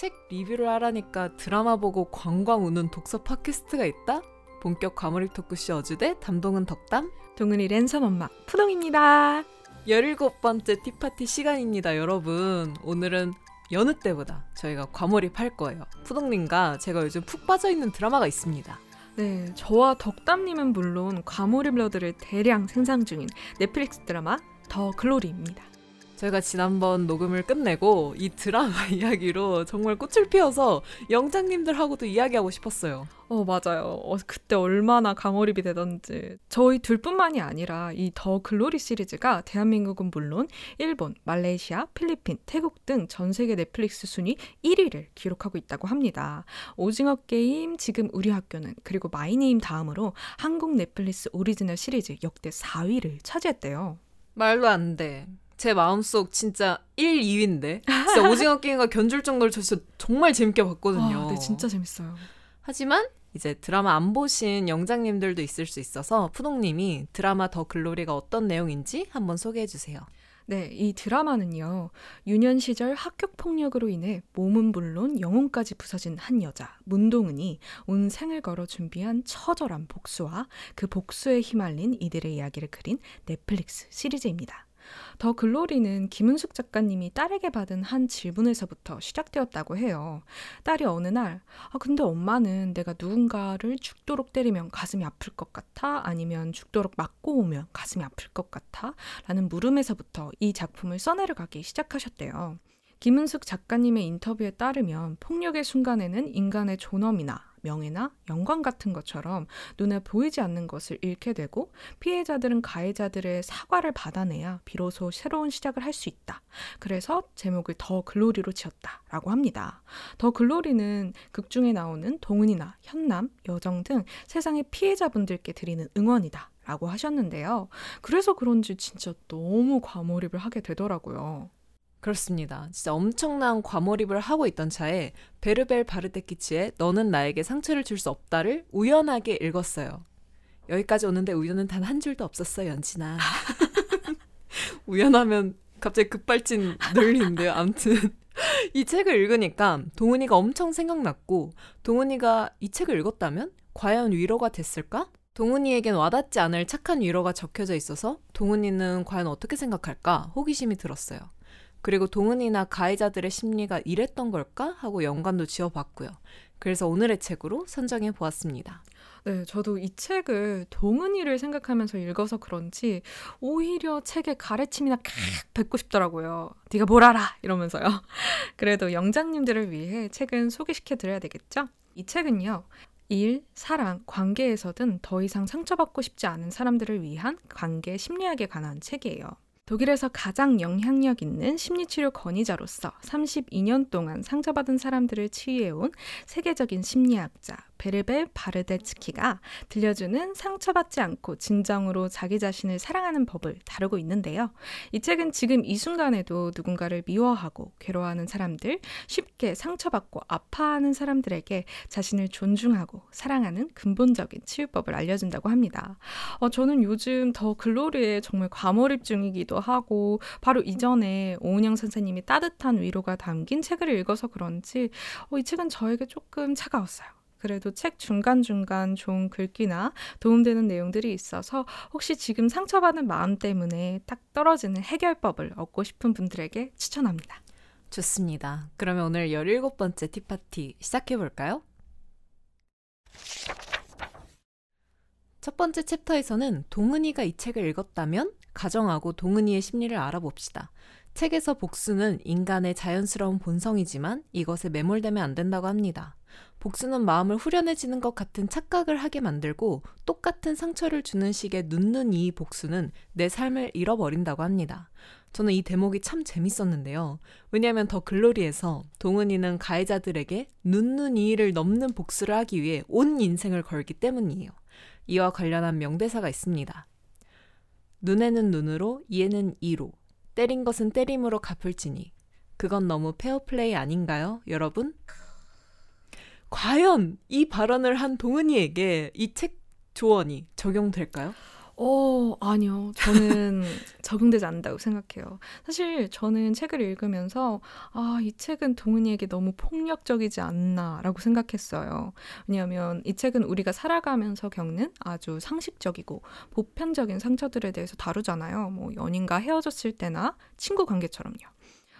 책 리뷰를 하라니까 드라마 보고 광광 우는 독서 팟캐스트가 있다? 본격 과몰입 토크쇼 어주대 담동은 덕담 동은이 랜선 엄마 푸동입니다. 17번째 티파티 시간입니다 여러분 오늘은 여느 때보다 저희가 과몰입할 거예요 푸동님과 제가 요즘 푹 빠져있는 드라마가 있습니다 네, 저와 덕담님은 물론 과몰입러들을 대량 생산 중인 넷플릭스 드라마 더 글로리입니다. 저희가 지난번 녹음을 끝내고 이 드라마 이야기로 정말 꽃을 피워서 영장님들하고도 이야기하고 싶었어요. 어, 맞아요. 어, 그때 얼마나 과몰입이 되던지. 저희 둘뿐만이 아니라 이 더 글로리 시리즈가 대한민국은 물론 일본, 말레이시아, 필리핀, 태국 등 전 세계 넷플릭스 순위 1위를 기록하고 있다고 합니다. 오징어 게임, 지금 우리 학교는 그리고 마이네임 다음으로 한국 넷플릭스 오리지널 시리즈 역대 4위를 차지했대요. 말도 안 돼. 제 마음속 진짜 1, 2위인데. 진짜 오징어 게임과 견줄 정도로 저 진짜 정말 재밌게 봤거든요. 아, 네, 진짜 재밌어요. 하지만 이제 드라마 안 보신 영장님들도 있을 수 있어서 푸동님이 드라마 더 글로리가 어떤 내용인지 한번 소개해 주세요. 네, 이 드라마는요, 유년 시절 학교 폭력으로 인해 몸은 물론 영혼까지 부서진 한 여자, 문동은이 온 생을 걸어 준비한 처절한 복수와 그 복수에 휘말린 이들의 이야기를 그린 넷플릭스 시리즈입니다. 더 글로리는 김은숙 작가님이 딸에게 받은 한 질문에서부터 시작되었다고 해요. 딸이 어느 날, 아, 근데 엄마는 내가 누군가를 죽도록 때리면 가슴이 아플 것 같아? 아니면 죽도록 맞고 오면 가슴이 아플 것 같아? 라는 물음에서부터 이 작품을 써내려가기 시작하셨대요. 김은숙 작가님의 인터뷰에 따르면 폭력의 순간에는 인간의 존엄이나 명예나 영광 같은 것처럼 눈에 보이지 않는 것을 잃게 되고 피해자들은 가해자들의 사과를 받아내야 비로소 새로운 시작을 할 수 있다. 그래서 제목을 더 글로리로 지었다라고 합니다. 더 글로리는 극 중에 나오는 동은이나 현남, 여정 등 세상의 피해자분들께 드리는 응원이다. 라고 하셨는데요. 그래서 그런지 진짜 너무 과몰입을 하게 되더라고요. 그렇습니다. 진짜 엄청난 과몰입을 하고 있던 차에 베르벨 바르데키치의 너는 나에게 상처를 줄 수 없다를 우연하게 읽었어요. 여기까지 오는데 우연은 단 한 줄도 없었어, 연진아. 우연하면 갑자기 급발진 늘리는데요. 아무튼 이 책을 읽으니까 동은이가 엄청 생각났고 동은이가 이 책을 읽었다면 과연 위로가 됐을까? 동은이에겐 와닿지 않을 착한 위로가 적혀져 있어서 동은이는 과연 어떻게 생각할까 호기심이 들었어요. 그리고 동은이나 가해자들의 심리가 이랬던 걸까 하고 연관도 지어봤고요. 그래서 오늘의 책으로 선정해 보았습니다. 네, 저도 이 책을 동은이를 생각하면서 읽어서 그런지 오히려 책의 가래침이나 칵 뱉고 싶더라고요. 네가 뭘 알아 이러면서요. 그래도 영장님들을 위해 책은 소개시켜 드려야 되겠죠? 이 책은요. 일, 사랑, 관계에서든 더 이상 상처받고 싶지 않은 사람들을 위한 관계 심리학에 관한 책이에요. 독일에서 가장 영향력 있는 심리치료 권위자로서 32년 동안 상처받은 사람들을 치유해온 세계적인 심리학자 베르베 바르데츠키가 들려주는 상처받지 않고 진정으로 자기 자신을 사랑하는 법을 다루고 있는데요. 이 책은 지금 이 순간에도 누군가를 미워하고 괴로워하는 사람들, 쉽게 상처받고 아파하는 사람들에게 자신을 존중하고 사랑하는 근본적인 치유법을 알려준다고 합니다. 어, 저는 요즘 더 글로리에 정말 과몰입 중이기도 하고 바로 이전에 오은영 선생님이 따뜻한 위로가 담긴 책을 읽어서 그런지 어, 이 책은 저에게 조금 차가웠어요. 그래도 책 중간중간 좋은 글귀나 도움되는 내용들이 있어서 혹시 지금 상처받은 마음 때문에 딱 떨어지는 해결법을 얻고 싶은 분들에게 추천합니다. 좋습니다. 그러면 오늘 17번째 티파티 시작해 볼까요? 첫 번째 챕터에서는 동은이가 이 책을 읽었다면 가정하고 동은이의 심리를 알아봅시다. 책에서 복수는 인간의 자연스러운 본성이지만 이것에 매몰되면 안 된다고 합니다. 복수는 마음을 후련해지는 것 같은 착각을 하게 만들고 똑같은 상처를 주는 식의 눕는 이 복수는 내 삶을 잃어버린다고 합니다. 저는 이 대목이 참 재밌었는데요. 왜냐하면 더 글로리에서 동은이는 가해자들에게 눕는 이를 넘는 복수를 하기 위해 온 인생을 걸기 때문이에요. 이와 관련한 명대사가 있습니다. 눈에는 눈으로, 이에는 이로, 때린 것은 때림으로 갚을지니. 그건 너무 페어플레이 아닌가요, 여러분? 과연 이 발언을 한 동은이에게 이 책 조언이 적용될까요? 어, 아니요. 저는 적응되지 않는다고 생각해요. 사실 저는 책을 읽으면서 아, 이 책은 동은이에게 너무 폭력적이지 않나라고 생각했어요. 왜냐하면 이 책은 우리가 살아가면서 겪는 아주 상식적이고 보편적인 상처들에 대해서 다루잖아요. 뭐 연인과 헤어졌을 때나 친구 관계처럼요.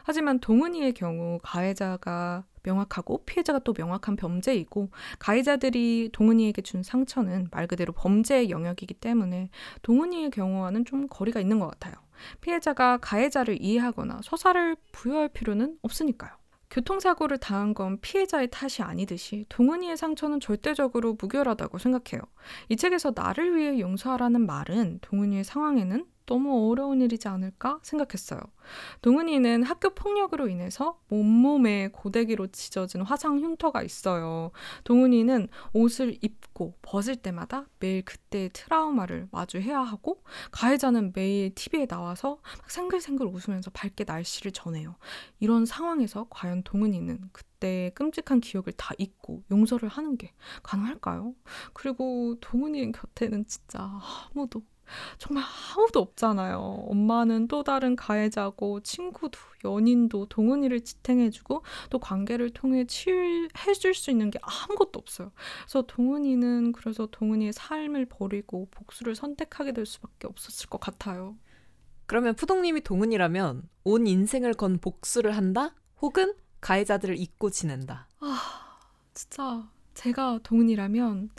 하지만 동은이의 경우 가해자가 명확하고 피해자가 또 명확한 범죄이고 가해자들이 동은이에게 준 상처는 말 그대로 범죄의 영역이기 때문에 동은이의 경우와는 좀 거리가 있는 것 같아요. 피해자가 가해자를 이해하거나 서사를 부여할 필요는 없으니까요. 교통사고를 당한 건 피해자의 탓이 아니듯이 동은이의 상처는 절대적으로 무결하다고 생각해요. 이 책에서 나를 위해 용서하라는 말은 동은이의 상황에는 너무 어려운 일이지 않을까 생각했어요. 동은이는 학교 폭력으로 인해서 온몸에 고데기로 찢어진 화상 흉터가 있어요. 동은이는 옷을 입고 벗을 때마다 매일 그때의 트라우마를 마주해야 하고 가해자는 매일 TV에 나와서 막 생글생글 웃으면서 밝게 날씨를 전해요. 이런 상황에서 과연 동은이는 그때 끔찍한 기억을 다 잊고 용서를 하는 게 가능할까요? 그리고 동은이 곁에는 진짜 아무도 정말 아무도 없잖아요. 엄마는 또 다른 가해자고 친구도 연인도 동은이를 지탱해주고 또 관계를 통해 치유해줄 수 있는 게 아무것도 없어요. 그래서 동은이는 그래서 동은이의 삶을 버리고 복수를 선택하게 될 수밖에 없었을 것 같아요. 그러면 푸동님이 동은이라면 온 인생을 건 복수를 한다? 혹은 가해자들을 잊고 지낸다? 아, 진짜 제가 동은이라면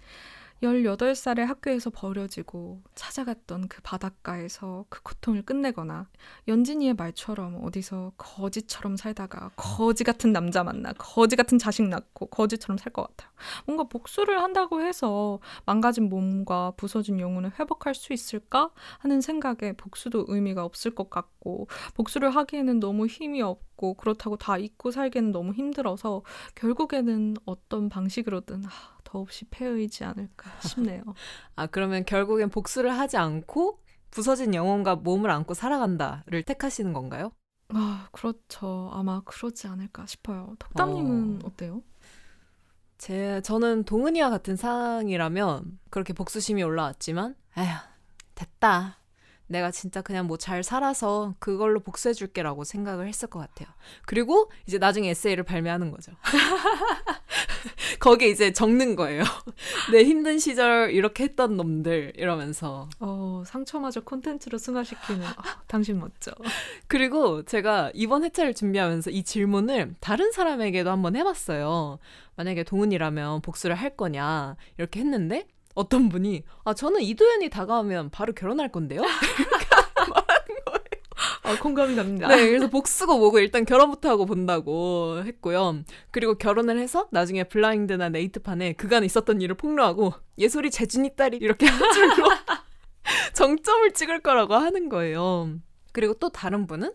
18살에 학교에서 버려지고 찾아갔던 그 바닷가에서 그 고통을 끝내거나 연진이의 말처럼 어디서 거지처럼 살다가 거지 같은 남자 만나 거지 같은 자식 낳고 거지처럼 살 것 같아요. 뭔가 복수를 한다고 해서 망가진 몸과 부서진 영혼을 회복할 수 있을까 하는 생각에 복수도 의미가 없을 것 같고 복수를 하기에는 너무 힘이 없고 그렇다고 다 잊고 살기에는 너무 힘들어서 결국에는 어떤 방식으로든 더없이 폐의지 않을까 싶네요. 아, 그러면 결국엔 복수를 하지 않고 부서진 영혼과 몸을 안고 살아간다를 택하시는 건가요? 아, 그렇죠. 아마 그러지 않을까 싶어요. 덕담님은 어... 때요 제, 저는 동은이와 같은 상황이라면 그렇게 복수심이 올라왔지만, 에휴, 됐다. 내가 진짜 그냥 뭐 잘 살아서 그걸로 복수해줄게라고 생각을 했을 것 같아요. 그리고 이제 나중에 에세이를 발매하는 거죠. 거기에 이제 적는 거예요. 내 힘든 시절 이렇게 했던 놈들 이러면서. 어, 상처마저 콘텐츠로 승화시키는 아, 당신 멋져. 그리고 제가 이번 회차를 준비하면서 이 질문을 다른 사람에게도 한번 해봤어요. 만약에 동은이라면 복수를 할 거냐 이렇게 했는데 어떤 분이 아 저는 이도현이 다가오면 바로 결혼할 건데요. 아, 공감이 갑니다. 네, 그래서 복수고 뭐고 일단 결혼부터 하고 본다고 했고요. 그리고 결혼을 해서 나중에 블라인드나 네이트판에 그간 있었던 일을 폭로하고 예솔이 재준이 딸이 이렇게 한 줄로 정점을 찍을 거라고 하는 거예요. 그리고 또 다른 분은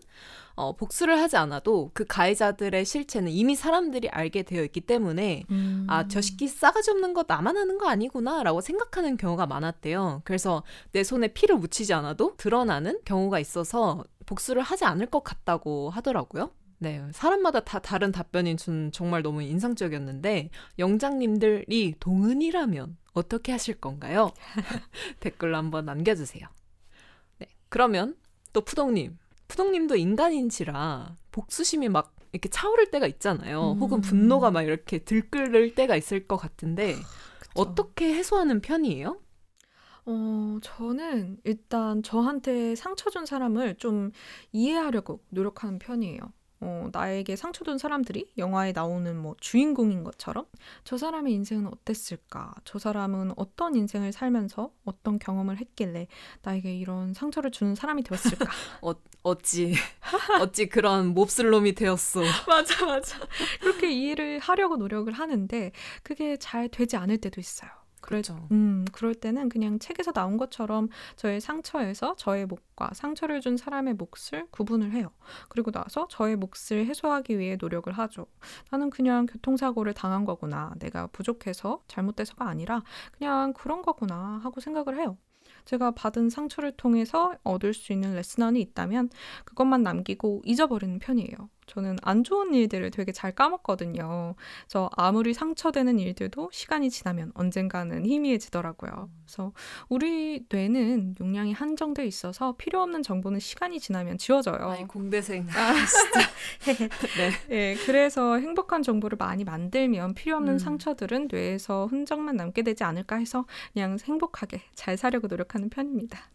어, 복수를 하지 않아도 그 가해자들의 실체는 이미 사람들이 알게 되어 있기 때문에 음. 아, 저 시끼 싸가지 없는 거 나만 하는 거 아니구나라고 생각하는 경우가 많았대요. 그래서 내 손에 피를 묻히지 않아도 드러나는 경우가 있어서 복수를 하지 않을 것 같다고 하더라고요. 네, 사람마다 다 다른 답변이 전 정말 너무 인상적이었는데 영장님들이 동은이라면 어떻게 하실 건가요? 댓글로 한번 남겨주세요. 네, 그러면 또 푸동님 푸동님도 인간인지라 복수심이 막 이렇게 차오를 때가 있잖아요. 음. 혹은 분노가 막 이렇게 들끓을 때가 있을 것 같은데 그쵸. 어떻게 해소하는 편이에요? 어, 저는 일단 저한테 상처 준 사람을 좀 이해하려고 노력하는 편이에요. 어, 나에게 상처 준 사람들이 영화에 나오는 뭐 주인공인 것처럼 저 사람의 인생은 어땠을까? 저 사람은 어떤 인생을 살면서 어떤 경험을 했길래 나에게 이런 상처를 주는 사람이 되었을까? 어, 어찌 어찌 그런 몹쓸 놈이 되었어. 맞아 맞아. 그렇게 이해를 하려고 노력을 하는데 그게 잘 되지 않을 때도 있어요. 그렇죠. 음, 그럴 때는 그냥 책에서 나온 것처럼 저의 상처에서 저의 몫과 상처를 준 사람의 몫을 구분을 해요. 그리고 나서 저의 몫을 해소하기 위해 노력을 하죠. 나는 그냥 교통사고를 당한 거구나. 내가 부족해서 잘못돼서가 아니라 그냥 그런 거구나 하고 생각을 해요. 제가 받은 상처를 통해서 얻을 수 있는 레슨원이 있다면 그것만 남기고 잊어버리는 편이에요. 저는 안 좋은 일들을 되게 잘 까먹거든요. 저 아무리 상처되는 일들도 시간이 지나면 언젠가는 희미해지더라고요. 그래서 우리 뇌는 용량이 한정돼 있어서 필요 없는 정보는 시간이 지나면 지워져요. 아이 공대생. 아, 진짜. 네. 네. 그래서 행복한 정보를 많이 만들면 필요 없는 음. 상처들은 뇌에서 흔적만 남게 되지 않을까 해서 그냥 행복하게 잘 사려고 노력하는 편입니다.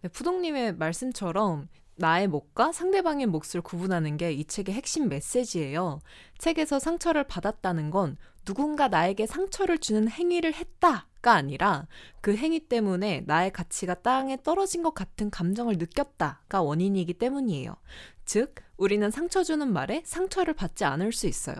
네, 푸동님의 말씀처럼 나의 몫과 상대방의 몫을 구분하는 게 이 책의 핵심 메시지예요. 책에서 상처를 받았다는 건 누군가 나에게 상처를 주는 행위를 했다가 아니라 그 행위 때문에 나의 가치가 땅에 떨어진 것 같은 감정을 느꼈다가 원인이기 때문이에요. 즉, 우리는 상처 주는 말에 상처를 받지 않을 수 있어요.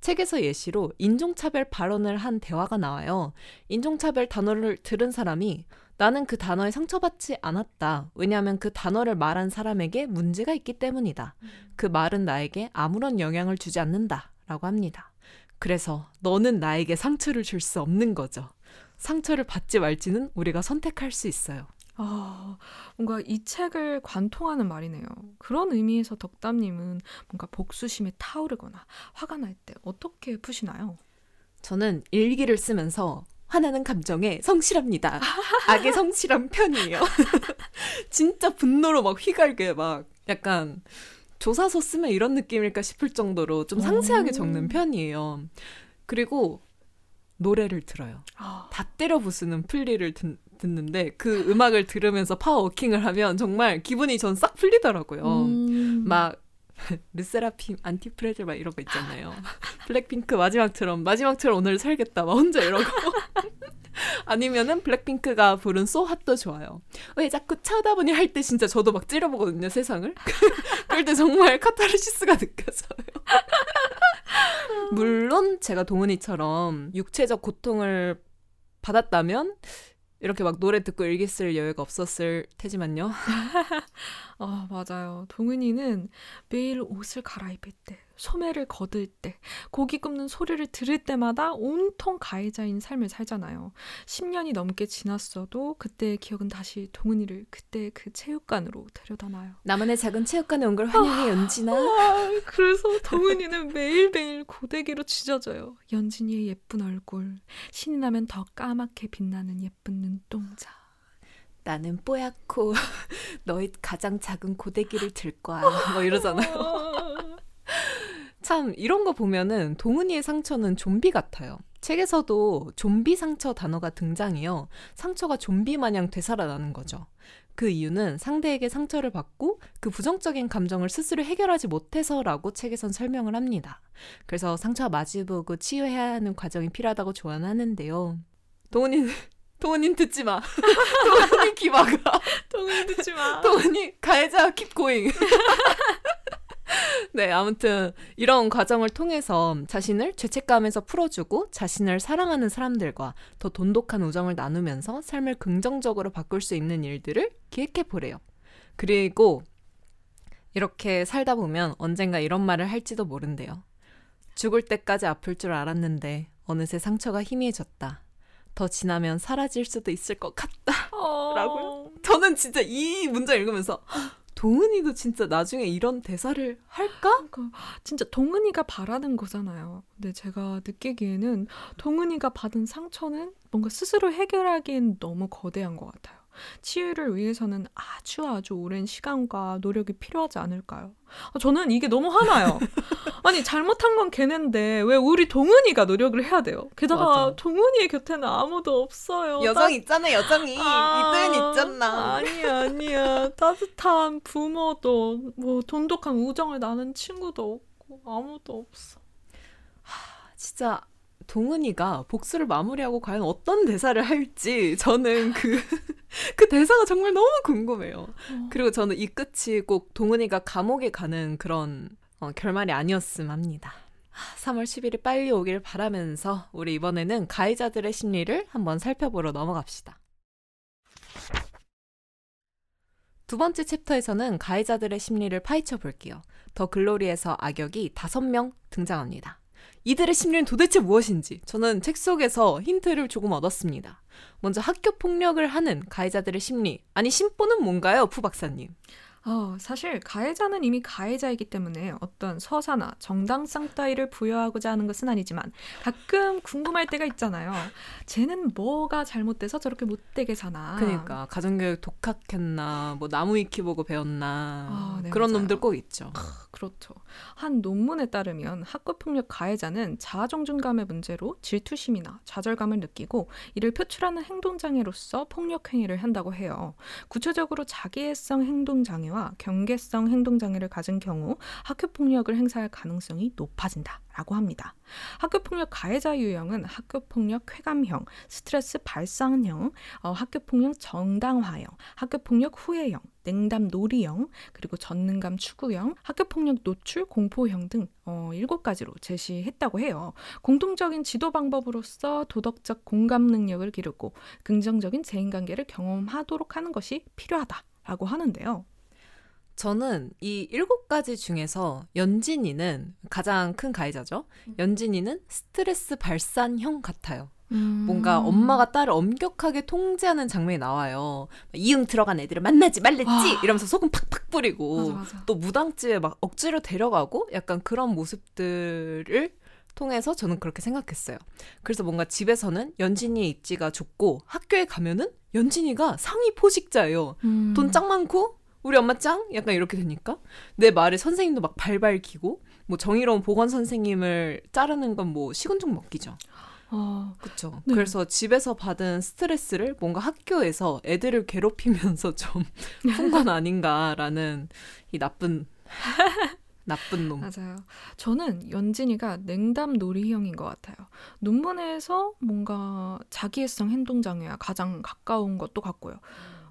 책에서 예시로 인종차별 발언을 한 대화가 나와요. 인종차별 단어를 들은 사람이 나는 그 단어에 상처받지 않았다. 왜냐하면 그 단어를 말한 사람에게 문제가 있기 때문이다. 음. 그 말은 나에게 아무런 영향을 주지 않는다. 라고 합니다. 그래서 너는 나에게 상처를 줄 수 없는 거죠. 상처를 받지 말지는 우리가 선택할 수 있어요. 아, 뭔가 이 책을 관통하는 말이네요. 그런 의미에서 덕담님은 뭔가 복수심에 타오르거나 화가 날 때 어떻게 푸시나요? 저는 일기를 쓰면서 화나는 감정에 성실합니다. 악의 성실한 편이에요. 진짜 분노로 막 휘갈게 막 약간 조사서 쓰면 이런 느낌일까 싶을 정도로 좀 상세하게 적는 편이에요. 그리고 노래를 들어요. 아. 다 때려 부수는 플리를 듣, 듣는데 그 음악을 들으면서 파워워킹을 하면 정말 기분이 전 싹 풀리더라고요. 음. 막 르세라핌, ANTIFRAGILE 막 이런 거 있잖아요. 블랙핑크 마지막처럼 마지막처럼 오늘 살겠다 막 혼자 이러고 아니면은 블랙핑크가 부른 So Hot도 좋아요. 왜 자꾸 쳐다보니 할 때 진짜 저도 막 째려보거든요 세상을. 그럴 때 정말 카타르시스가 느껴져요. 물론 제가 동은이처럼 육체적 고통을 받았다면 이렇게 막 노래 듣고 일기 쓸 여유가 없었을 테지만요. 아, 맞아요. 동은이는 매일 옷을 갈아입을 때, 소매를 거들 때, 고기 굽는 소리를 들을 때마다 온통 가해자인 삶을 살잖아요. 10년이 넘게 지났어도 그때의 기억은 다시 동은이를 그때 그 체육관으로 데려다놔요. 나만의 작은 체육관에 온 걸 환영해, 아, 연진아. 아, 그래서 동은이는 매일매일 고데기로 찢어져요. 연진이의 예쁜 얼굴, 신이 나면 더 까맣게 빛나는 예쁜 눈동자. 나는 뽀얗고 너의 가장 작은 고데기를 들 거야. 뭐 이러잖아요. 참 이런 거 보면은 동은이의 상처는 좀비 같아요. 책에서도 좀비 상처 단어가 등장해요. 상처가 좀비 마냥 되살아나는 거죠. 그 이유는 상대에게 상처를 받고 그 부정적인 감정을 스스로 해결하지 못해서라고 책에선 설명을 합니다. 그래서 상처와 마주보고 치유해야 하는 과정이 필요하다고 조언하는데요. 동훈이는 동훈이 듣지 마. 동훈이 귀 막아. 동훈이 듣지 마. 동훈이 가해자 keep going. 네, 아무튼 이런 과정을 통해서 자신을 죄책감에서 풀어주고 자신을 사랑하는 사람들과 더 돈독한 우정을 나누면서 삶을 긍정적으로 바꿀 수 있는 일들을 기획해 보래요. 그리고 이렇게 살다 보면 언젠가 이런 말을 할지도 모른대요. 죽을 때까지 아플 줄 알았는데 어느새 상처가 희미해졌다. 더 지나면 사라질 수도 있을 것 같다. 어... 라고요. 저는 진짜 이 문장 읽으면서 동은이도 진짜 나중에 이런 대사를 할까? 그러니까 진짜 동은이가 바라는 거잖아요. 근데 제가 느끼기에는 동은이가 받은 상처는 뭔가 스스로 해결하기엔 너무 거대한 것 같아요. 치유를 위해서는 아주 아주 오랜 시간과 노력이 필요하지 않을까요? 아, 저는 이게 너무 화나요. 아니 잘못한 건 걔네인데 왜 우리 동은이가 노력을 해야 돼요? 게다가 맞아. 동은이의 곁에는 아무도 없어요. 여정 따... 있잖아 여정이 아, 이때는 있잖아. 아니야 아니야 따뜻한 부모도 뭐 돈독한 우정을 나는 친구도 없고 아무도 없어. 하, 진짜 동은이가 복수를 마무리하고 과연 어떤 대사를 할지 저는 그, 그 대사가 정말 너무 궁금해요. 어. 그리고 저는 이 끝이 꼭 동은이가 감옥에 가는 그런 어, 결말이 아니었음 합니다. 3월 10일이 빨리 오길 바라면서 우리 이번에는 가해자들의 심리를 한번 살펴보러 넘어갑시다. 두 번째 챕터에서는 가해자들의 심리를 파헤쳐 볼게요. 더 글로리에서 악역이 5명 등장합니다. 이들의 심리는 도대체 무엇인지 저는 책 속에서 힌트를 조금 얻었습니다. 먼저 학교 폭력을 하는 가해자들의 심리. 아니 심보는 뭔가요, 푸 박사님? 어, 사실 가해자는 이미 가해자이기 때문에 어떤 서사나 정당성 따위를 부여하고자 하는 것은 아니지만 가끔 궁금할 때가 있잖아요. 쟤는 뭐가 잘못돼서 저렇게 못되게 사나. 그러니까 가정교육 독학했나, 뭐 나무 위키 보고 배웠나 아, 네, 그런 맞아요. 놈들 꼭 있죠. 그렇죠. 한 논문에 따르면 학교폭력 가해자는 자아정중감의 문제로 질투심이나 좌절감을 느끼고 이를 표출하는 행동장애로서 폭력행위를 한다고 해요. 구체적으로 자기애성 행동장애와 경계성 행동 장애를 가진 경우 학교 폭력을 행사할 가능성이 높아진다라고 합니다. 학교 폭력 가해자 유형은 학교 폭력 쾌감형, 스트레스 발산형, 어, 학교 폭력 정당화형, 학교 폭력 후회형, 냉담 놀이형, 그리고 전능감 추구형, 학교 폭력 노출 공포형 등 어, 7가지로 제시했다고 해요. 공통적인 지도 방법으로서 도덕적 공감 능력을 기르고 긍정적인 대인 관계를 경험하도록 하는 것이 필요하다 라고 하는데요. 저는 이 일곱 가지 중에서 연진이는 가장 큰 가해자죠. 연진이는 스트레스 발산형 같아요. 뭔가 음. 엄마가 딸을 엄격하게 통제하는 장면이 나와요. 이응 들어간 애들을 만나지 말랬지 아. 이러면서 소금 팍팍 뿌리고 맞아 맞아. 또 무당집에 막 억지로 데려가고 약간 그런 모습들을 통해서 저는 그렇게 생각했어요. 그래서 뭔가 집에서는 연진이의 입지가 좁고 학교에 가면은 연진이가 상위 포식자예요. 음. 돈짱 많고 우리 엄마 짱 약간 이렇게 되니까 내 말에 선생님도 막 발발 기고 뭐 정의로운 보건 선생님을 자르는 건 뭐 식은죽 먹기죠. 어, 그렇죠. 네. 그래서 집에서 받은 스트레스를 뭔가 학교에서 애들을 괴롭히면서 좀 푼건 아닌가라는 이 나쁜 나쁜 놈. 맞아요. 저는 연진이가 냉담 놀이형인 것 같아요. 논문에서 뭔가 자기애성 행동 장애와 가장 가까운 것도 같고요.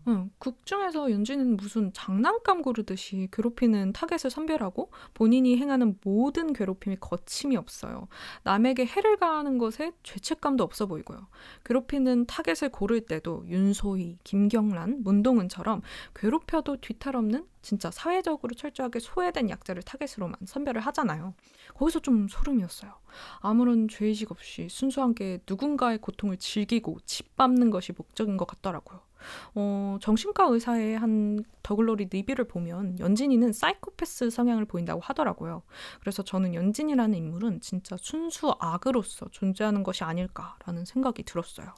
응, 극 중에서 연진이는 무슨 장난감 고르듯이 괴롭히는 타겟을 선별하고 본인이 행하는 모든 괴롭힘이 거침이 없어요. 남에게 해를 가하는 것에 죄책감도 없어 보이고요. 괴롭히는 타겟을 고를 때도 윤소희, 김경란, 문동은처럼 괴롭혀도 뒤탈없는 진짜 사회적으로 철저하게 소외된 약자를 타겟으로만 선별을 하잖아요. 거기서 좀 소름이었어요. 아무런 죄의식 없이 순수하게 누군가의 고통을 즐기고 짓밟는 것이 목적인 것 같더라고요. 어, 정신과 의사의 한 더글로리 리뷰를 보면 연진이는 사이코패스 성향을 보인다고 하더라고요. 그래서 저는 연진이라는 인물은 진짜 순수 악으로서 존재하는 것이 아닐까라는 생각이 들었어요.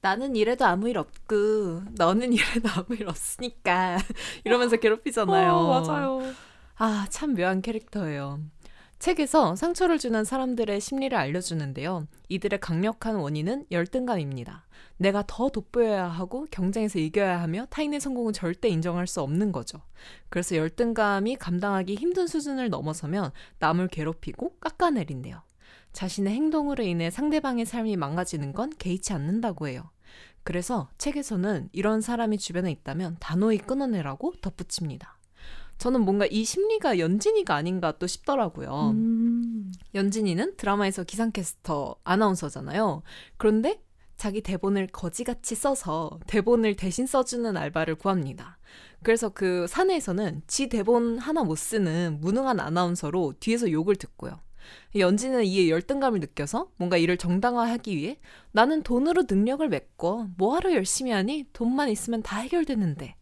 나는 이래도 아무 일 없고 너는 이래도 아무 일 없으니까 이러면서 괴롭히잖아요. 어, 맞아요. 아, 참 묘한 캐릭터예요. 책에서 상처를 주는 사람들의 심리를 알려주는데요. 이들의 강력한 원인은 열등감입니다. 내가 더 돋보여야 하고 경쟁에서 이겨야 하며 타인의 성공은 절대 인정할 수 없는 거죠. 그래서 열등감이 감당하기 힘든 수준을 넘어서면 남을 괴롭히고 깎아내린대요. 자신의 행동으로 인해 상대방의 삶이 망가지는 건 개의치 않는다고 해요. 그래서 책에서는 이런 사람이 주변에 있다면 단호히 끊어내라고 덧붙입니다. 저는 뭔가 이 심리가 연진이가 아닌가 또 싶더라고요. 음. 연진이는 드라마에서 기상캐스터 아나운서잖아요. 그런데 자기 대본을 거지같이 써서 대본을 대신 써주는 알바를 구합니다. 그래서 그 사내에서는 지 대본 하나 못 쓰는 무능한 아나운서로 뒤에서 욕을 듣고요. 연진은 이에 열등감을 느껴서 뭔가 이를 정당화하기 위해 나는 돈으로 능력을 메꿔 뭐하러 열심히 하니 돈만 있으면 다 해결되는데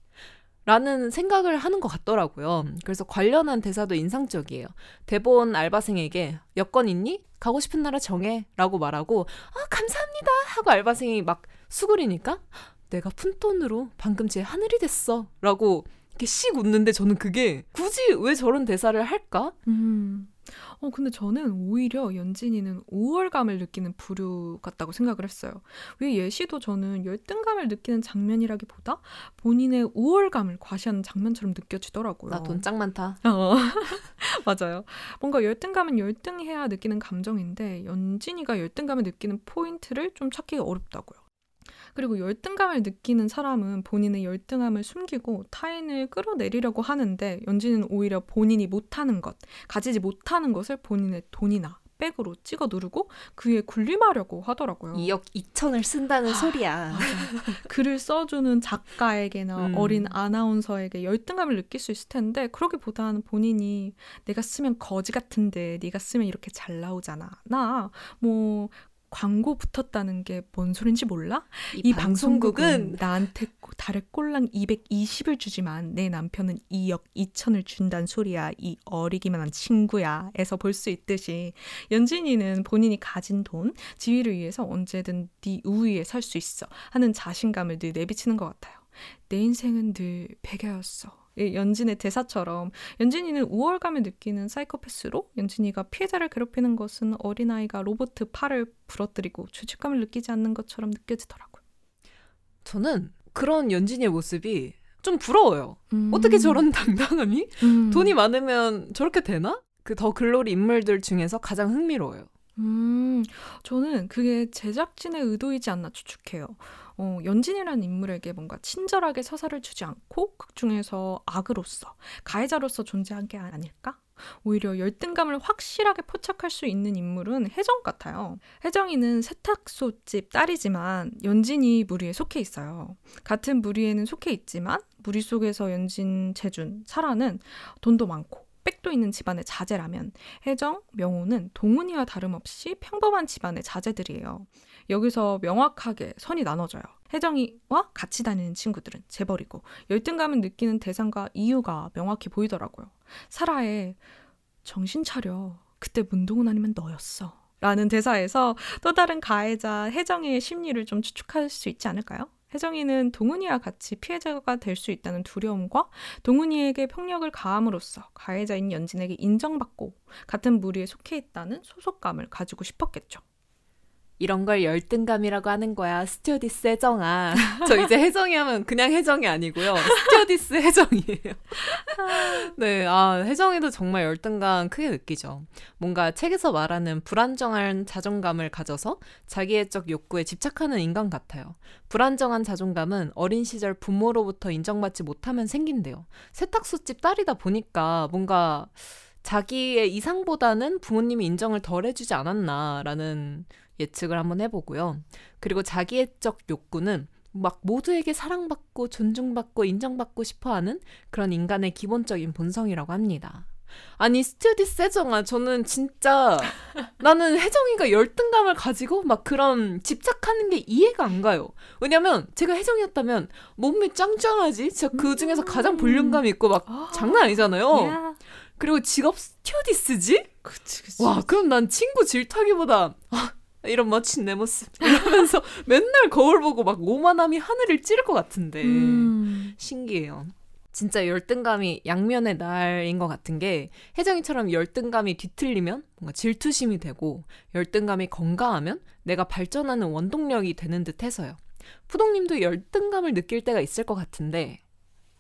라는 생각을 하는 것 같더라고요. 그래서 관련한 대사도 인상적이에요. 대본 알바생에게 여권 있니? 가고 싶은 나라 정해 라고 말하고 아 감사합니다 하고 알바생이 막 수그리니까 내가 푼 돈으로 방금 제 하늘이 됐어 라고 이렇게 씩 웃는데 저는 그게 굳이 왜 저런 대사를 할까? 음. 어, 근데 저는 오히려 연진이는 우월감을 느끼는 부류 같다고 생각을 했어요. 왜 예시도 저는 열등감을 느끼는 장면이라기보다 본인의 우월감을 과시하는 장면처럼 느껴지더라고요. 나 돈 짱 많다. 어, 맞아요. 뭔가 열등감은 열등해야 느끼는 감정인데 연진이가 열등감을 느끼는 포인트를 좀 찾기가 어렵다고요. 그리고 열등감을 느끼는 사람은 본인의 열등함을 숨기고 타인을 끌어내리려고 하는데 연진은 오히려 본인이 못하는 것, 가지지 못하는 것을 본인의 돈이나 백으로 찍어 누르고 그에 군림하려고 하더라고요. 2억 2천을 쓴다는 아, 소리야. 글을 써주는 작가에게나 음. 어린 아나운서에게 열등감을 느낄 수 있을 텐데 그러기보다는 본인이 내가 쓰면 거지 같은데 네가 쓰면 이렇게 잘 나오잖아. 나 뭐 광고 붙었다는 게 뭔 소린지 몰라? 이, 이 방송국은 방송국은 나한테 달에 꼴랑 220을 주지만 내 남편은 2억 2천을 준단 소리야. 이 어리기만한 친구야. 에서 볼 수 있듯이 연진이는 본인이 가진 돈, 지위를 위해서 언제든 네 우위에 설 수 있어 하는 자신감을 늘 내비치는 것 같아요. 내 인생은 늘 백야였어. 이 연진의 대사처럼 연진이는 우월감을 느끼는 사이코패스로 연진이가 피해자를 괴롭히는 것은 어린아이가 로봇 팔을 부러뜨리고 죄책감을 느끼지 않는 것처럼 느껴지더라고요. 저는 그런 연진이의 모습이 좀 부러워요. 음. 어떻게 저런 당당함이? 음. 돈이 많으면 저렇게 되나? 그 더 글로리 인물들 중에서 가장 흥미로워요. 음, 저는 그게 제작진의 의도이지 않나 추측해요. 어, 연진이라는 인물에게 뭔가 친절하게 서사를 주지 않고 극 중에서 악으로서 가해자로서 존재한 게 아닐까? 오히려 열등감을 확실하게 포착할 수 있는 인물은 혜정 같아요. 혜정이는 세탁소 집 딸이지만 연진이 무리에 속해 있어요. 같은 무리에는 속해 있지만 무리 속에서 연진, 재준, 사라는 돈도 많고 백도 있는 집안의 자제라면 혜정, 명호는 동훈이와 다름없이 평범한 집안의 자제들이에요. 여기서 명확하게 선이 나눠져요. 혜정이와 같이 다니는 친구들은 재벌이고 열등감을 느끼는 대상과 이유가 명확히 보이더라고요. 사라의 정신 차려. 그때 문동은 아니면 너였어. 라는 대사에서 또 다른 가해자 혜정이의 심리를 좀 추측할 수 있지 않을까요? 혜정이는 동훈이와 같이 피해자가 될 수 있다는 두려움과 동은이에게 폭력을 가함으로써 가해자인 연진에게 인정받고 같은 무리에 속해 있다는 소속감을 가지고 싶었겠죠. 이런 걸 열등감이라고 하는 거야. 스튜어디스 혜정아. 저 이제 혜정이 하면 그냥 혜정이 아니고요. 스튜어디스 혜정이에요. 네, 아, 혜정이도 정말 열등감 크게 느끼죠. 뭔가 책에서 말하는 불안정한 자존감을 가져서 자기애적 욕구에 집착하는 인간 같아요. 불안정한 자존감은 어린 시절 부모로부터 인정받지 못하면 생긴대요. 세탁소집 딸이다 보니까 뭔가 자기의 이상보다는 부모님이 인정을 덜 해주지 않았나라는 예측을 한번 해보고요. 그리고 자기애적 욕구는 막 모두에게 사랑받고 존중받고 인정받고 싶어하는 그런 인간의 기본적인 본성이라고 합니다. 아니 스튜디스 혜정아 저는 진짜 나는 혜정이가 열등감을 가지고 막 그런 집착하는 게 이해가 안 가요. 왜냐면 제가 혜정이었다면 몸이 짱짱하지 진짜 그 중에서 가장 볼륨감 있고 막 장난 아니잖아요. 야. 그리고 직업 스튜디스지? 그치, 그치. 와, 그럼 난 친구 질투하기보다 아, 이런 멋진 내 모습 이러면서 맨날 거울 보고 막 오만함이 하늘을 찌를 것 같은데 음. 신기해요. 진짜 열등감이 양면의 날인 것 같은 게 혜정이처럼 열등감이 뒤틀리면 뭔가 질투심이 되고 열등감이 건강하면 내가 발전하는 원동력이 되는 듯 해서요. 푸동님도 열등감을 느낄 때가 있을 것 같은데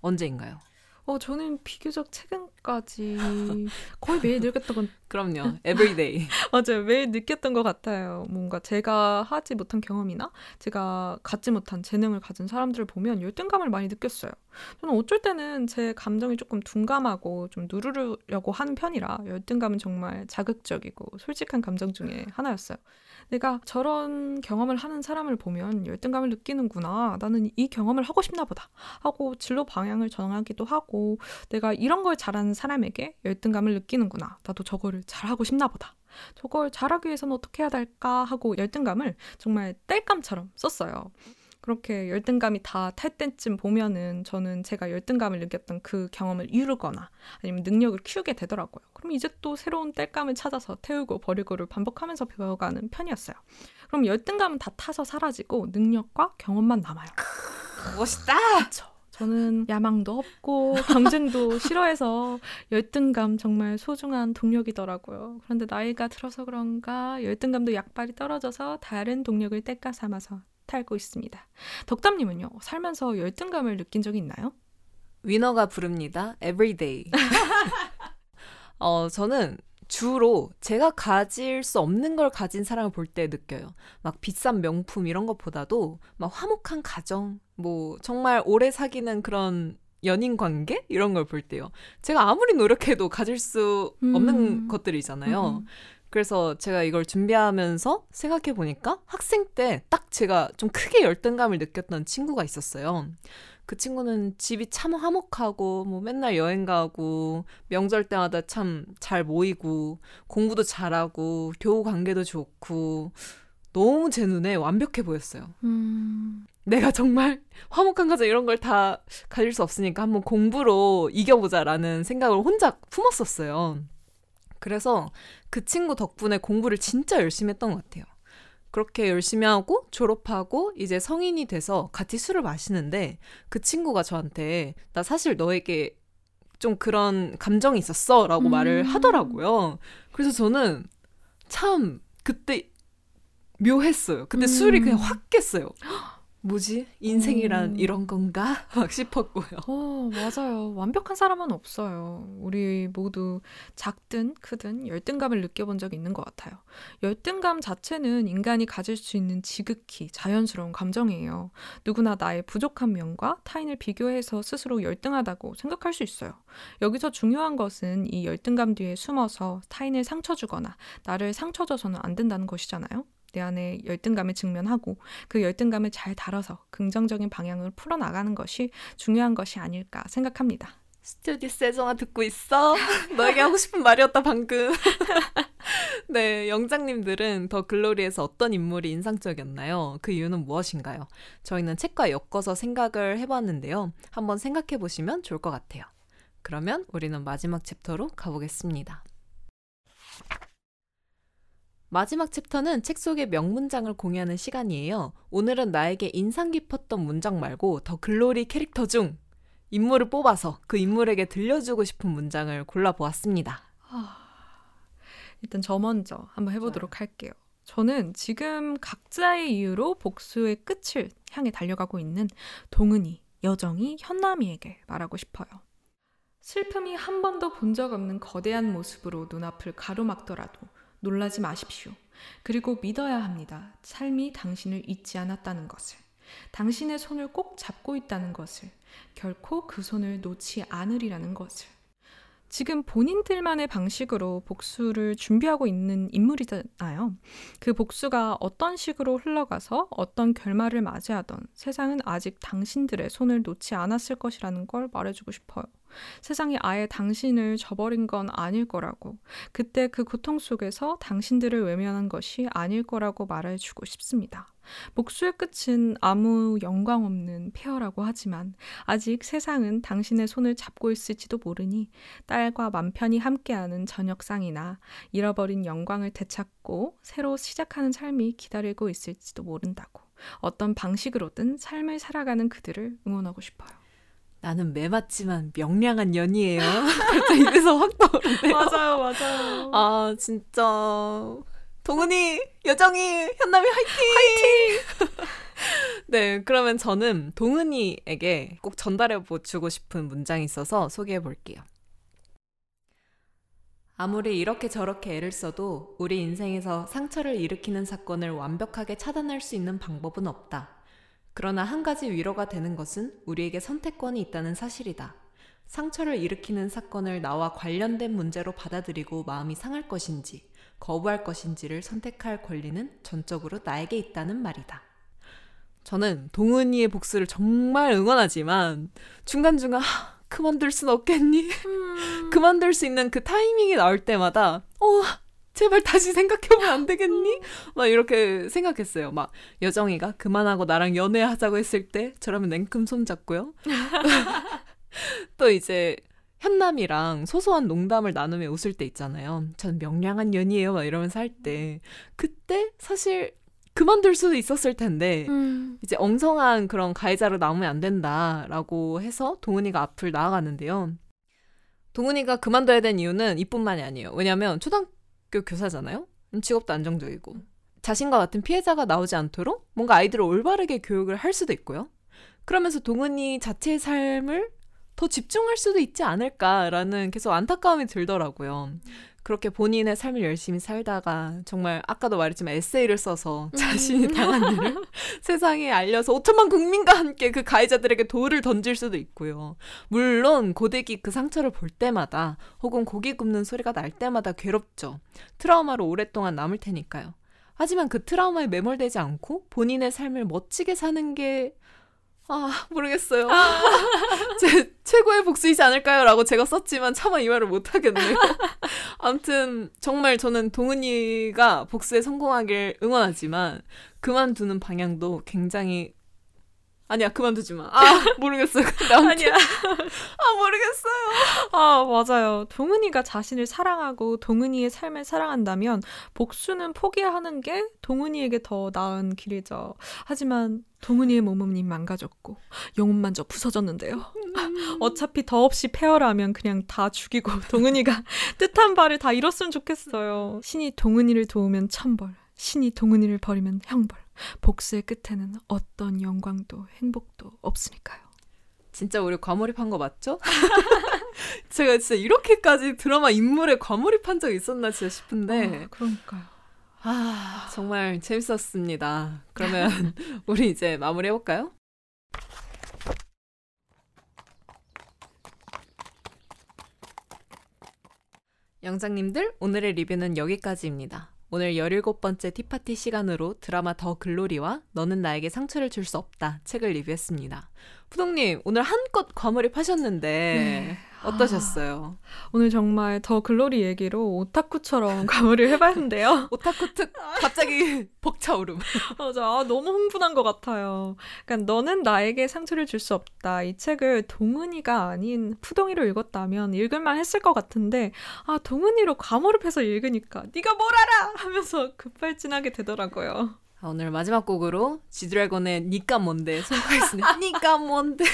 언제인가요? 어, 저는 비교적 최근 까지 거의 매일 느꼈던 건 그럼요. everyday. 맞아요. 매일 느꼈던 것 같아요. 뭔가 제가 하지 못한 경험이나 제가 갖지 못한 재능을 가진 사람들을 보면 열등감을 많이 느꼈어요. 저는 어쩔 때는 제 감정이 조금 둔감하고 좀 누르려고 하는 편이라 열등감은 정말 자극적이고 솔직한 감정 중에 하나였어요. 내가 저런 경험을 하는 사람을 보면 열등감을 느끼는구나. 나는 이 경험을 하고 싶나 보다. 하고 진로 방향을 정하기도 하고 내가 이런 걸 잘하는 사람에게 열등감을 느끼는구나. 나도 저거를 잘하고 싶나 보다. 저걸 잘하기 위해서는 어떻게 해야 될까 하고 열등감을 정말 땔감처럼 썼어요. 그렇게 열등감이 다 탈 때쯤 보면은 저는 제가 열등감을 느꼈던 그 경험을 이루거나 아니면 능력을 키우게 되더라고요. 그럼 이제 또 새로운 땔감을 찾아서 태우고 버리고를 반복하면서 배워가는 편이었어요. 그럼 열등감은 다 타서 사라지고 능력과 경험만 남아요. 멋있다. 그렇죠. 저는 야망도 없고 경쟁도 싫어해서 열등감 정말 소중한 동력이더라고요. 그런데 나이가 들어서 그런가 열등감도 약발이 떨어져서 다른 동력을 떼까 삼아서 탈고 있습니다. 덕담님은요 살면서 열등감을 느낀 적이 있나요? 위너가 부릅니다. everyday. 어, 저는 주로 제가 가질 수 없는 걸 가진 사람을 볼 때 느껴요. 막 비싼 명품 이런 것보다도 막 화목한 가정, 뭐 정말 오래 사귀는 그런 연인 관계 이런 걸 볼 때요. 제가 아무리 노력해도 가질 수 없는 음. 것들이잖아요. 음. 그래서 제가 이걸 준비하면서 생각해 보니까 학생 때 딱 제가 좀 크게 열등감을 느꼈던 친구가 있었어요. 그 친구는 집이 참 화목하고 뭐 맨날 여행 가고 명절 때마다 참 잘 모이고 공부도 잘하고 교우 관계도 좋고 너무 제 눈에 완벽해 보였어요. 음. 내가 정말 화목한 가정 이런 걸 다 가질 수 없으니까 한번 공부로 이겨보자라는 생각을 혼자 품었었어요. 그래서 그 친구 덕분에 공부를 진짜 열심히 했던 것 같아요. 그렇게 열심히 하고 졸업하고 이제 성인이 돼서 같이 술을 마시는데 그 친구가 저한테 나 사실 너에게 좀 그런 감정이 있었어 라고 음. 말을 하더라고요. 그래서 저는 참 그때 묘했어요. 근데 음. 술이 그냥 확 깼어요. 뭐지? 인생이란 음. 이런 건가? 막 싶었고요. 어, 맞아요. 완벽한 사람은 없어요. 우리 모두 작든 크든 열등감을 느껴본 적이 있는 것 같아요. 열등감 자체는 인간이 가질 수 있는 지극히 자연스러운 감정이에요. 누구나 나의 부족한 면과 타인을 비교해서 스스로 열등하다고 생각할 수 있어요. 여기서 중요한 것은 이 열등감 뒤에 숨어서 타인을 상처 주거나 나를 상처 줘서는 안 된다는 것이잖아요. 내 안에 열등감에 직면하고 그 열등감을 잘 다뤄서 긍정적인 방향으로 풀어나가는 것이 중요한 것이 아닐까 생각합니다. 스튜디 세정아 듣고 있어? 너에게 하고 싶은 말이었다 방금. 네, 영장님들은 더 글로리에서 어떤 인물이 인상적이었나요? 그 이유는 무엇인가요? 저희는 책과 엮어서 생각을 해봤는데요. 한번 생각해 보시면 좋을 것 같아요. 그러면 우리는 마지막 챕터로 가보겠습니다. 마지막 챕터는 책 속의 명문장을 공유하는 시간이에요. 오늘은 나에게 인상 깊었던 문장 말고 더 글로리 캐릭터 중 인물을 뽑아서 그 인물에게 들려주고 싶은 문장을 골라보았습니다. 아, 일단 저 먼저 한번 해보도록 할게요. 저는 지금 각자의 이유로 복수의 끝을 향해 달려가고 있는 동은이, 여정이, 현남이에게 말하고 싶어요. 슬픔이 한 번도 본 적 없는 거대한 모습으로 눈앞을 가로막더라도 놀라지 마십시오. 그리고 믿어야 합니다. 삶이 당신을 잊지 않았다는 것을. 당신의 손을 꼭 잡고 있다는 것을. 결코 그 손을 놓지 않으리라는 것을. 지금 본인들만의 방식으로 복수를 준비하고 있는 인물이잖아요. 그 복수가 어떤 식으로 흘러가서 어떤 결말을 맞이하던 세상은 아직 당신들의 손을 놓지 않았을 것이라는 걸 말해주고 싶어요. 세상이 아예 당신을 저버린 건 아닐 거라고. 그때 그 고통 속에서 당신들을 외면한 것이 아닐 거라고 말해주고 싶습니다. 복수의 끝은 아무 영광 없는 폐허라고 하지만 아직 세상은 당신의 손을 잡고 있을지도 모르니 딸과 맘 편히 함께하는 저녁상이나 잃어버린 영광을 되찾고 새로 시작하는 삶이 기다리고 있을지도 모른다고. 어떤 방식으로든 삶을 살아가는 그들을 응원하고 싶어요. 나는 매맞지만 명량한 년이에요. 갑자기 입에서 확 떠오르네요. 맞아요, 맞아요. 아, 진짜. 동은이, 여정이, 현남이 화이팅! 화이팅! 네, 그러면 저는 동은이에게 꼭 전달해 주고 싶은 문장이 있어서 소개해 볼게요. 아무리 이렇게 저렇게 애를 써도 우리 인생에서 상처를 일으키는 사건을 완벽하게 차단할 수 있는 방법은 없다. 그러나 한 가지 위로가 되는 것은 우리에게 선택권이 있다는 사실이다. 상처를 일으키는 사건을 나와 관련된 문제로 받아들이고 마음이 상할 것인지, 거부할 것인지를 선택할 권리는 전적으로 나에게 있다는 말이다. 저는 동은이의 복수를 정말 응원하지만 중간중간 하, 그만둘 순 없겠니? 음... 그만둘 수 있는 그 타이밍이 나올 때마다 어 제발 다시 생각해보면 안 되겠니? 막 이렇게 생각했어요. 막 여정이가 그만하고 나랑 연애하자고 했을 때 저라면 냉큼 손잡고요. 또 이제 현남이랑 소소한 농담을 나누며 웃을 때 있잖아요. 전 명량한 년이에요. 막 이러면서 할 때. 그때 사실 그만둘 수도 있었을 텐데, 음. 이제 엉성한 그런 가해자로 남으면 안 된다라고 해서 동은이가 앞을 나아가는데요. 동은이가 그만둬야 된 이유는 이뿐만이 아니에요. 왜냐면 초등 학교 교사잖아요. 직업도 안정적이고 자신과 같은 피해자가 나오지 않도록 뭔가 아이들을 올바르게 교육을 할 수도 있고요. 그러면서 동은이 자체의 삶을 더 집중할 수도 있지 않을까라는 계속 안타까움이 들더라고요. 그렇게 본인의 삶을 열심히 살다가 정말 아까도 말했지만 에세이를 써서 음. 자신이 당한 일을 세상에 알려서 5천만 국민과 함께 그 가해자들에게 돌을 던질 수도 있고요. 물론 고데기 그 상처를 볼 때마다 혹은 고기 굽는 소리가 날 때마다 괴롭죠. 트라우마로 오랫동안 남을 테니까요. 하지만 그 트라우마에 매몰되지 않고 본인의 삶을 멋지게 사는 게 아, 모르겠어요. 제 최고의 복수이지 않을까요? 라고 제가 썼지만 차마 이 말을 못 하겠네요. 아무튼, 정말 저는 동은이가 복수에 성공하길 응원하지만, 그만두는 방향도 굉장히 아니야 그만두지 마. 아 모르겠어요. 아니야. 아 모르겠어요. 아 맞아요. 동은이가 자신을 사랑하고 동은이의 삶을 사랑한다면 복수는 포기하는 게 동은이에게 더 나은 길이죠. 하지만 동은이의 몸은 이미 망가졌고 영혼만 저 부서졌는데요. 음. 어차피 더없이 페어라면 그냥 다 죽이고 동은이가 뜻한 바를 다 이뤘으면 좋겠어요. 신이 동은이를 도우면 천벌, 신이 동은이를 버리면 형벌. 복수의 끝에는 어떤 영광도 행복도 없으니까요. 진짜 우리 과몰입한 거 맞죠? 제가 진짜 이렇게까지 드라마 인물에 과몰입한 적 있었나 진짜 싶은데. 어, 그러니까요. 아, 정말 재밌었습니다. 그러면 우리 이제 마무리 해볼까요? 영장님들, 오늘의 리뷰는 여기까지입니다. 오늘 17번째 티파티 시간으로 드라마 더 글로리와 너는 나에게 상처를 줄 수 없다 책을 리뷰했습니다. 푸동님, 오늘 한껏 과몰입하셨는데 네. 어떠셨어요? 아, 오늘 정말 더 글로리 얘기로 오타쿠처럼 과몰입 해봤는데요. 오타쿠 특 갑자기 벅차오름. 맞아, 아, 너무 흥분한 것 같아요. 그러니까 너는 나에게 상처를 줄 수 없다. 이 책을 동은이가 아닌 푸동이로 읽었다면 읽을만 했을 것 같은데 아 동은이로 과몰입해서 읽으니까 네가 뭘 알아 하면서 급발진하게 되더라고요. 아, 오늘 마지막 곡으로 지드래곤의 니까 뭔데 선곡했습니다. 니까 뭔데.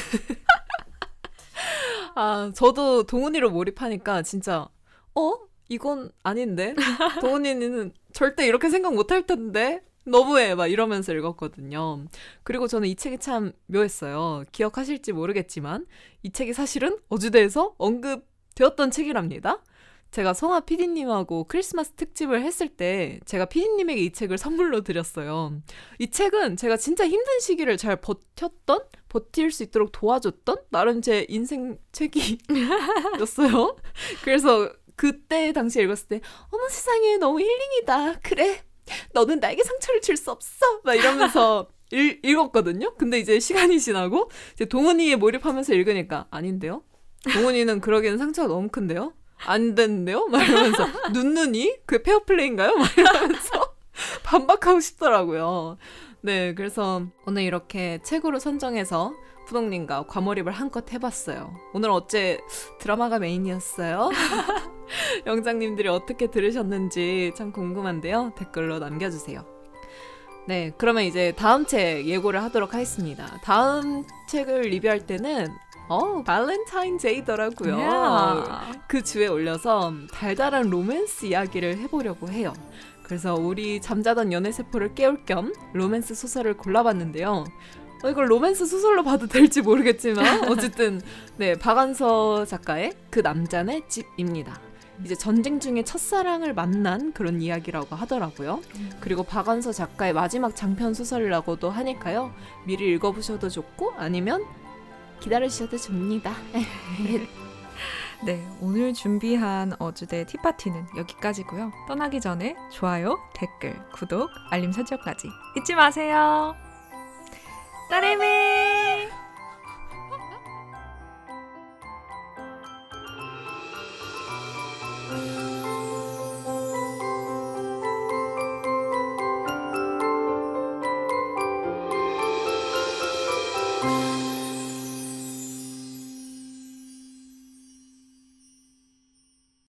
아, 저도 동훈이로 몰입하니까 진짜 어? 이건 아닌데? 동훈이는 절대 이렇게 생각 못 할 텐데? 너무해 막 이러면서 읽었거든요. 그리고 저는 이 책이 참 묘했어요. 기억하실지 모르겠지만 이 책이 사실은 어주대에서 언급 되었던 책이랍니다. 제가 성화 PD님하고 크리스마스 특집을 했을 때 제가 PD님에게 이 책을 선물로 드렸어요. 이 책은 제가 진짜 힘든 시기를 잘 버텼던, 버틸 수 있도록 도와줬던 나름 제 인생 책이었어요. 그래서 그때 당시에 읽었을 때, 어머 세상에 너무 힐링이다. 그래. 너는 나에게 상처를 줄 수 없어. 막 이러면서 읽, 읽었거든요. 근데 이제 시간이 지나고 이제 동훈이에 몰입하면서 읽으니까 아닌데요? 동훈이는 그러기에는 상처가 너무 큰데요? 안 됐는데요? 막 이러면서 눈눈이? 그 페어플레이인가요? 막 이러면서 반박하고 싶더라고요. 네, 그래서 오늘 이렇게 책으로 선정해서 푸동님과 과몰입을 한껏 해봤어요. 오늘 어째 드라마가 메인이었어요? 영장님들이 어떻게 들으셨는지 참 궁금한데요. 댓글로 남겨주세요. 네, 그러면 이제 다음 책 예고를 하도록 하겠습니다. 다음 책을 리뷰할 때는 어, 발렌타인데이더라고요. Yeah. 그 주에 올려서 달달한 로맨스 이야기를 해보려고 해요. 그래서 우리 잠자던 연애 세포를 깨울 겸 로맨스 소설을 골라봤는데요. 어, 이걸 로맨스 소설로 봐도 될지 모르겠지만 어쨌든 네 박안서 작가의 그 남자네 집입니다. 이제 전쟁 중에 첫사랑을 만난 그런 이야기라고 하더라고요. 그리고 박안서 작가의 마지막 장편 소설이라고도 하니까요. 미리 읽어보셔도 좋고 아니면 기다리셔도 됩니다. 네, 오늘 준비한 어주대 티파티는 여기까지고요. 떠나기 전에 좋아요, 댓글, 구독, 알림 설정까지 잊지 마세요. 따레미!